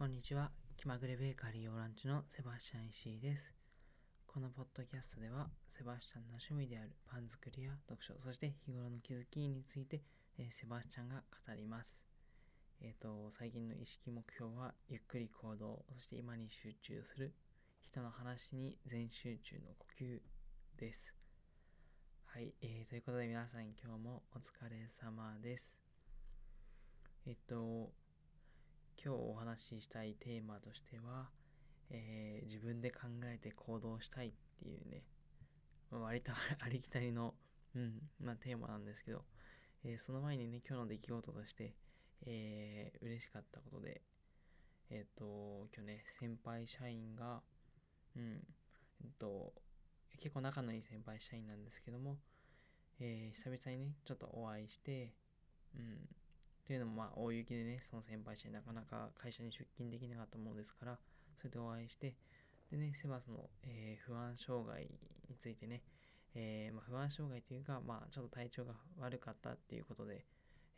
こんにちは。気まぐれベーカリーオランチのセバスチャン石井です。このポッドキャストでは、セバスチャンの趣味であるパン作りや読書、そして日頃の気づきについて、えーセバスチャンが語ります。えっ、と、最近の意識目標は、ゆっくり行動、そして今に集中する、人の話に全集中の呼吸です。はい、えー、ということで皆さん今日もお疲れ様です。えっと、今日お話ししたいテーマとしては、えー自分で考えて行動したいっていうね、割と ありきたりの、うん、まあ、テーマなんですけど、えーその前にね、今日の出来事として、えー嬉しかったことで、えっ、と、今日ね、先輩社員が、うん、えっと、結構仲のいい先輩社員なんですけども、え久々にね、ちょっとお会いして、うん、っていうのもまあ大雪でね、その先輩社員なかなか会社に出勤できなかったものですから、それでお会いして、でね、セバスの、えー不安障害についてね、えーまあ、不安障害というか、まあちょっと体調が悪かったっていうことで、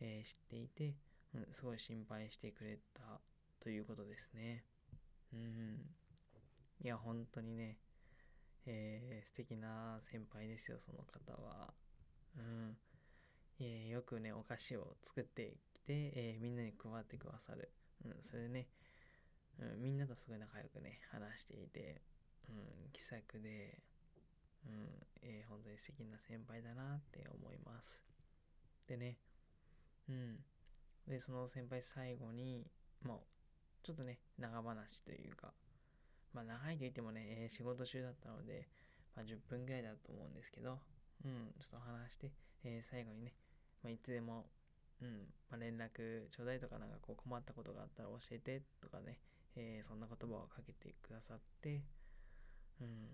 えー知っていて、うん、すごい心配してくれたということですね。うん。いや、本当にね、えー素敵な先輩ですよ、その方は。うん。えーよくね、お菓子を作ってて、えーみんなに配ってくださる。うん、それでね、うん、みんなとすごい仲良くね、話していて、うん、気さくで、うん、えー本当に素敵な先輩だなって思います。でね、うん。で、その先輩最後に、まあ、ちょっとね、長話というか、まあ、長いと言ってもね、えー仕事中だったので、まあ、10分ぐらいだと思うんですけど、うん、ちょっと話して、えー最後にね、まあ、いつでも、うん、まあ、連絡ちょうだいとか、なんかこう困ったことがあったら教えてとかね、えーそんな言葉をかけてくださって、うん。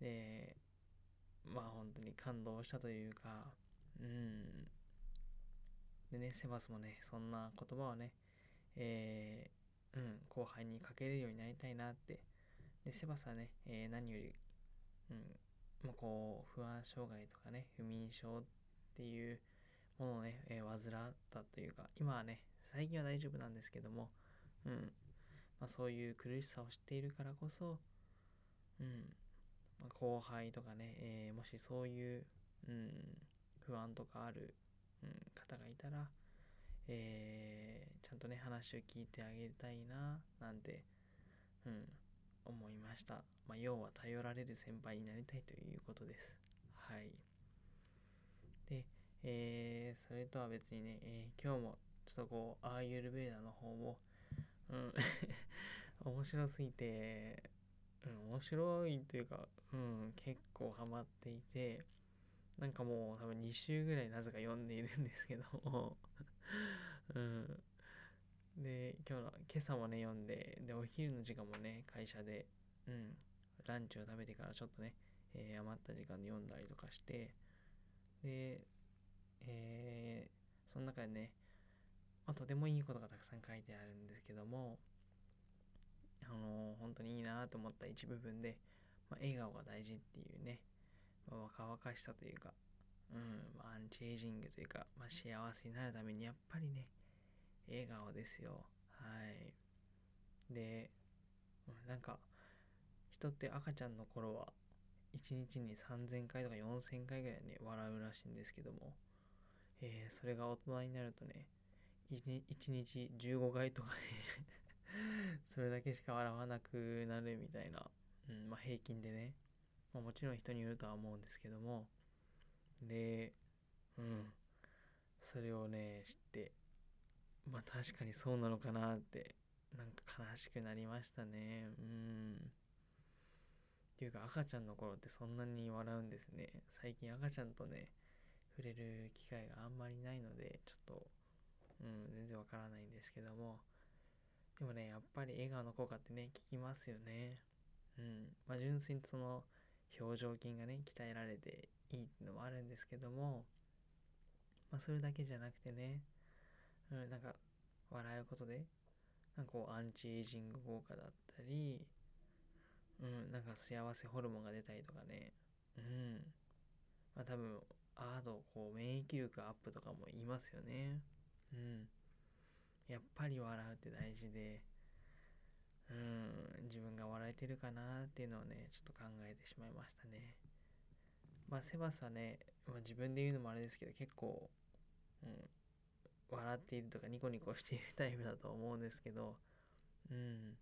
で、まあ本当に感動したというか、うん。でね、セバスもね、そんな言葉をね、えーうん、後輩にかけれるようになりたいなって。で、セバスはね、えー何より、うん、まあこう、不安障害とかね、不眠症っていうものをね、えー患ったというか、今はね、最近は大丈夫なんですけども、うん、まあそういう苦しさを知っているからこそ、うん、まあ後輩とかね、えーもしそういう、うん、不安とかある、うん、方がいたら、えーちゃんとね、話を聞いてあげたいな、なんて、うん、思いました。まあ、要は頼られる先輩になりたいということです。はい。えーそれとは別にね、えー今日もちょっとこう、アーユルベーダの方を、うん、面白すぎて、うん、面白いというか、うん、結構ハマっていて、なんかもう多分2週ぐらいなぜか読んでいるんですけども、うん。で、今日の、今朝もね、読んで、で、お昼の時間もね、会社で、うん、ランチを食べてからちょっとね、えー余った時間で読んだりとかして、で、えーその中でね、まあ、とてもいいことがたくさん書いてあるんですけども、あのー本当にいいなと思った一部分で、まあ、笑顔が大事っていうね、まあ、若々しさというか、うん、まあ、アンチエイジングというか、まあ、幸せになるためにやっぱりね、笑顔ですよ。はい。で、なんか、人って赤ちゃんの頃は、1日に3000回とか4000回ぐらいね、笑うらしいんですけども、えーそれが大人になるとね、1, 日15回とかね、それだけしか笑わなくなるみたいな、うん、まあ平均でね、まあ、もちろん人によるとは思うんですけども、で、うん、それをね、知って、まあ確かにそうなのかなって、なんか悲しくなりましたね。うん。っていうか赤ちゃんの頃ってそんなに笑うんですね。最近赤ちゃんとね、触れる機会があんまりないので、ちょっと、うん、全然わからないんですけども、でもね、やっぱり笑顔の効果ってね、効きますよね。うん。まあ純粋にその表情筋がね、鍛えられていいっていうのもあるんですけども、まあそれだけじゃなくてね、うん、なんか笑うことで、なんかこうアンチエイジング効果だったり、うん、なんか幸せホルモンが出たりとかね、うん。まあ多分、あとこう免疫力アップとかも言いますよね。うん。やっぱり笑うって大事で、うん。自分が笑えてるかなっていうのをねちょっと考えてしまいましたね。まあセバスはね、まあ、自分で言うのもあれですけど結構、うん、笑っているとかニコニコしているタイプだと思うんですけどうん。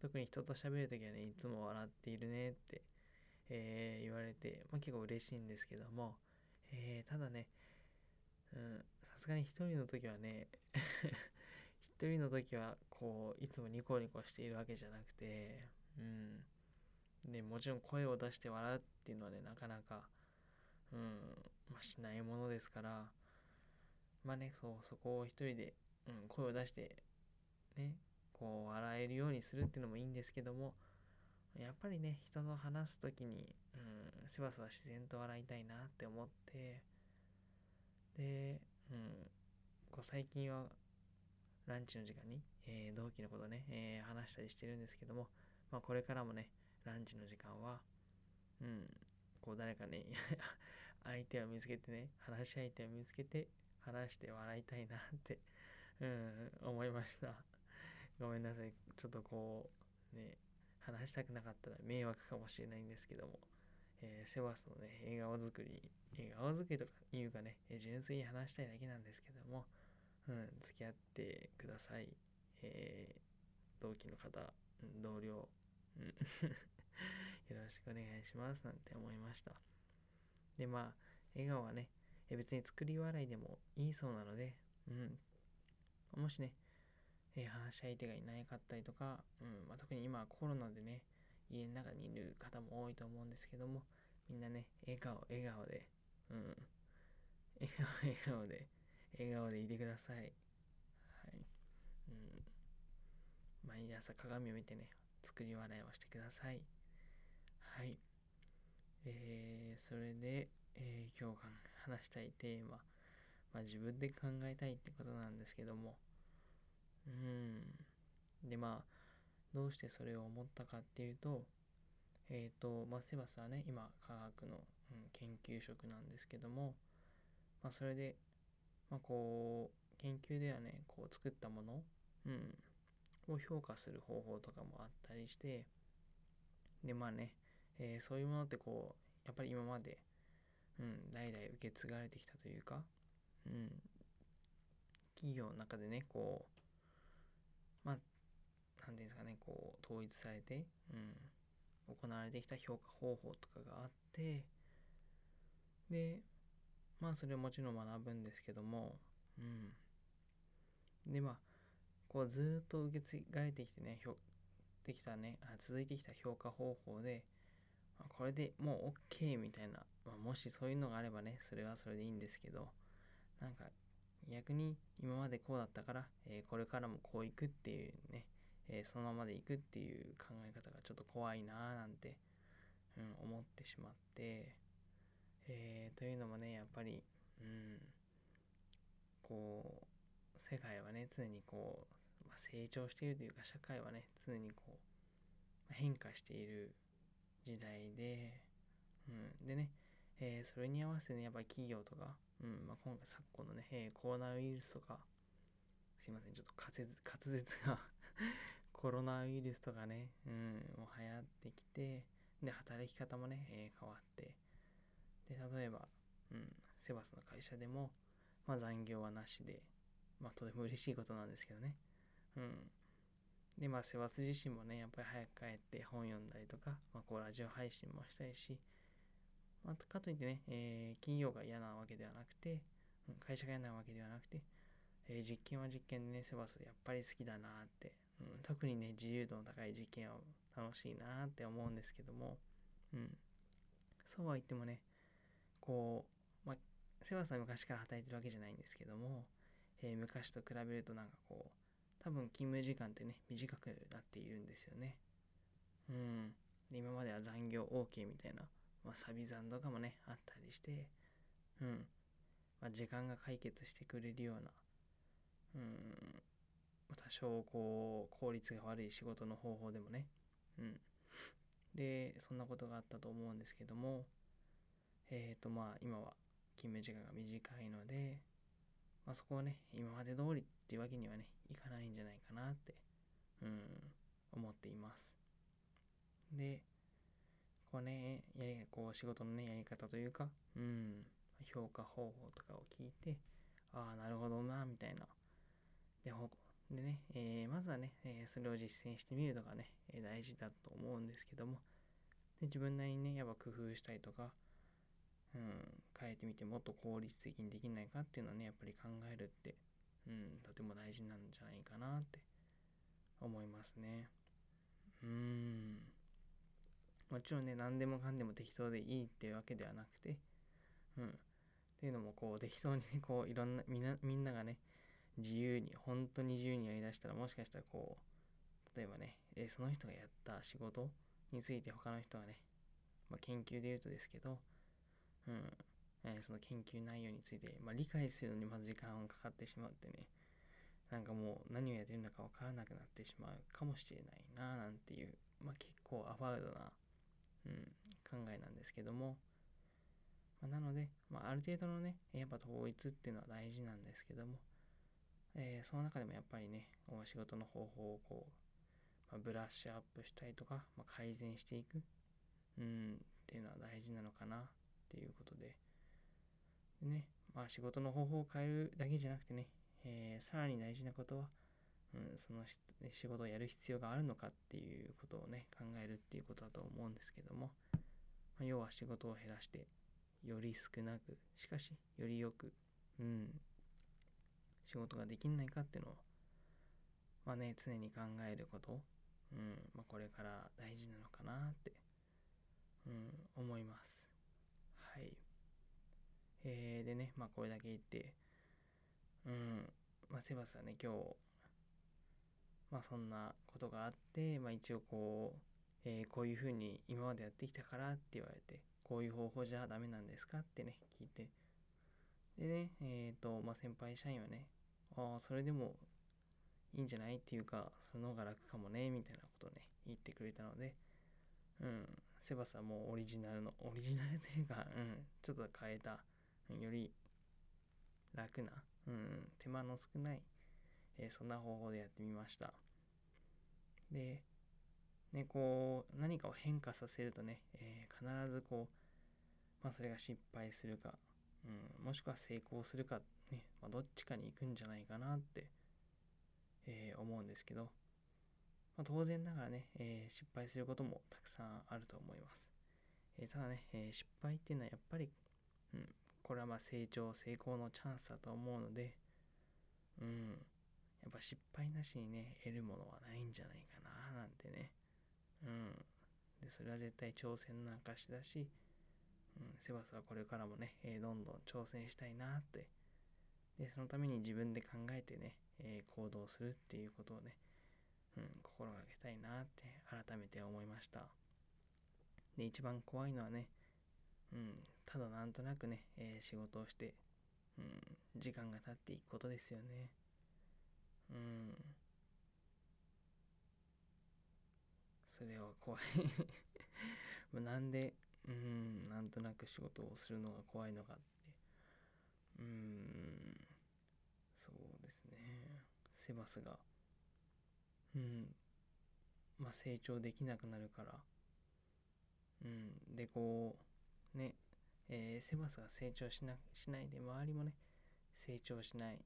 特に人と喋るときはねいつも笑っているねって、えー、言われて、まあ、結構嬉しいんですけども、えー、ただねさすがに一人の時はね 一人の時はこういつもニコニコしているわけじゃなくてうん。でもちろん声を出して笑うっていうのはねなかなかうんまあしないものですからまあねそうそこを一人で、うん、声を出してねこう笑えるようにするっていうのもいいんですけどもやっぱりね人と話す時に、うん、せばせば自然と笑いたいなって思ってで、うん、こう最近はランチの時間に、えー、同期のことね、えー、話したりしてるんですけども、まあ、これからもね、ランチの時間は、うん、こう誰かね 相手を見つけてね、話し相手を見つけて、話して笑いたいなってうん、思いました。ごめんなさい。ちょっとこう、ね、話したくなかったら迷惑かもしれないんですけども、えー、セバスのね、笑顔作り、笑顔作りとかいうかね、え純粋に話したいだけなんですけども、うん、付き合ってください。えー、同期の方、同僚、うん、よろしくお願いしますなんて思いました。で、まあ、笑顔はね、え別に作り笑いでもいいそうなので、うん、もしね、えー、話し相手がいなかったりとか、うんまあ、特に今はコロナでね、家の中にいる方も多いと思うんですけども、みんなね、笑顔、笑顔で、うん、笑顔、笑顔で、笑顔でいてください。はい。うん。毎朝鏡を見てね、作り笑いをしてください。はい。えー、それで、えー、今日話したいテーマ、まあ、自分で考えたいってことなんですけども、うん。で、まあ、どうしてそれを思ったかっていうと、えっ、ー、と、まあ、セバスはね、今、科学の、うん、研究職なんですけども、まあ、それで、まあ、こう研究ではねこう作ったもの、うん、を評価する方法とかもあったりしてでまあね、えー、そういうものってこうやっぱり今まで、うん、代々受け継がれてきたというか、うん、企業の中でねこう何て言うんですかねこう統一されて、うん、行われてきた評価方法とかがあってでまあそれはもちろん学ぶんですけども、うん。でまあ、こうずっと受け継がれてきてね、できたね、あ続いてきた評価方法で、まあ、これでもう OK みたいな、まあ、もしそういうのがあればね、それはそれでいいんですけど、なんか逆に今までこうだったから、えー、これからもこういくっていうね、えー、そのままでいくっていう考え方がちょっと怖いなーなんて、うん、思ってしまって、えー、というのもねやっぱりうんこう世界はね常にこう、まあ、成長しているというか社会はね常にこう変化している時代で、うん、でね、えー、それに合わせてねやっぱり企業とか、うんまあ、今回昨今のね、えー、コロナウイルスとかすいませんちょっと滑舌滑舌が コロナウイルスとかね、うん、もう流行ってきてで働き方もね、えー、変わってで例えば、うん、セバスの会社でも、まあ、残業はなしで、まあ、とても嬉しいことなんですけどね。うん。で、まあ、セバス自身もね、やっぱり早く帰って本読んだりとか、まあ、こう、ラジオ配信もしたいし、まあ、かといってね、えー、企業が嫌なわけではなくて、うん、会社が嫌なわけではなくて、えー、実験は実験でね、セバスやっぱり好きだなって、うん、特にね、自由度の高い実験は楽しいなって思うんですけども、うん。そうは言ってもね、こう、まあ、セバスは昔から働いてるわけじゃないんですけども、えー、昔と比べるとなんかこう、多分勤務時間ってね、短くなっているんですよね。うん。で、今までは残業 OK みたいな、まあ、サビ残とかもね、あったりして、うん。まあ、時間が解決してくれるような、うん、多少こう、効率が悪い仕事の方法でもね、うん。で、そんなことがあったと思うんですけども、えっ、ー、とまあ今は勤務時間が短いので、まあ、そこをね今まで通りっていうわけにはねいかないんじゃないかなって、うん、思っています。で、こうね、やり、こう仕事のね、やり方というか、うん、評価方法とかを聞いて、ああ、なるほどな、みたいな。で、でね、えー、まずはね、えー、それを実践してみるのがね、え大事だと思うんですけども、で自分なりにね、やっぱ工夫したりとか、うん、変えてみてもっと効率的にできないかっていうのはね、やっぱり考えるって、うん、とても大事なんじゃないかなって思いますね。うーん。もちろんね、何でもかんでも適当でいいっていうわけではなくて、うん。っていうのも、こう、適当にね、こう、いろんな、みんな、みんながね、自由に、本当に自由にやりだしたら、もしかしたらこう、例えばね、えその人がやった仕事について他の人がね、まあ、研究で言うとですけど、うん、えー、その研究内容について、まあ、理解するのにまず時間がかかってしまってね、なんかもう何をやってるのかわからなくなってしまうかもしれないななんていう、まあ、結構アバウドな、うん、考えなんですけども、まあ、なので、まあ、ある程度のね、やっぱ統一っていうのは大事なんですけども、えー、その中でもやっぱりね、お仕事の方法をこう、まあ、ブラッシュアップしたりとか、まあ、改善していく、うん、っていうのは大事なのかなっていうことで、でね、まあ仕事の方法を変えるだけじゃなくてね、えー、さらに大事なことは、うん、その仕事をやる必要があるのかっていうことをね、考えるっていうことだと思うんですけども、まあ、要は仕事を減らして、より少なく、しかし、よりよく、うん、仕事ができないかっていうのを、まあね、常に考えること、うん、まあ、これから大事なのかなって、うん、思います。はい。えー、でね、まあこれだけ言って、うん、まあセバスはね、今日、まあそんなことがあって、まあ一応こう、えー、こういうふうに今までやってきたからって言われて、こういう方法じゃダメなんですかってね、聞いて。でね、えっ、ー、と、まあ先輩社員はね、ああ、それでもいいんじゃない？っていうか、その方が楽かもね、みたいなことをね、言ってくれたので、うん、セバスはもうオリジナルの、オリジナルというか、うん、ちょっと変えた、より楽な、うん、手間の少ない、えー、そんな方法でやってみました。で、ね、こう、何かを変化させるとね、えー、必ずこう、まあそれが失敗するか、うん、もしくは成功するか、ね、まあ、どっちかに行くんじゃないかなって、えー、思うんですけど、まあ、当然ながらね、えー、失敗することもたくさんあると思います。えー、ただね、え失敗っていうのはやっぱり、うん、これはま成長、成功のチャンスだと思うので、うん、やっぱ失敗なしにね、得るものはないんじゃないかな、なんてね。うん。で、それは絶対挑戦の証だし、うん、セバスはこれからもね、えー、どんどん挑戦したいなって。で、そのために自分で考えてね、えー、行動するっていうことをね、うん、心がけたいなって改めて思いました。で、一番怖いのはね、うん、ただなんとなくね、えー、仕事をして、うん、時間が経っていくことですよね。うん。それは怖い なんで、うん、なんとなく仕事をするのが怖いのかって。うん、そうですね。セバスが、うん、まあ成長できなくなるから、うん、で、こう、ね、えー、セバスが成長しなしないで周りもね。成長しない。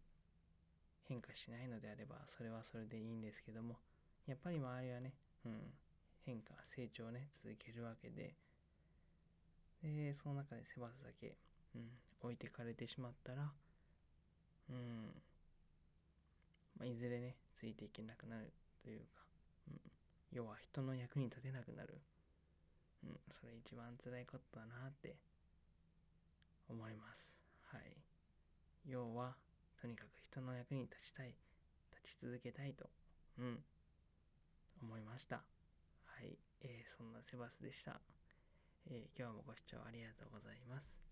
変化しないのであればそれはそれでいいんですけども。やっぱり周りはね、うん、変化成長ね。続けるわけで。でその中でセバスだけ、うん、置いてかれてしまったらうんまあ、いずれねついていけなくなるというか、うん、要は人の役に立てなくなる、うん、それ一番辛いことだなって思います。はい。要は、とにかく人の役に立ちたい、立ち続けたいと、うん、思いました。はい。えー、そんなセバスでした。えー、今日もご視聴ありがとうございます。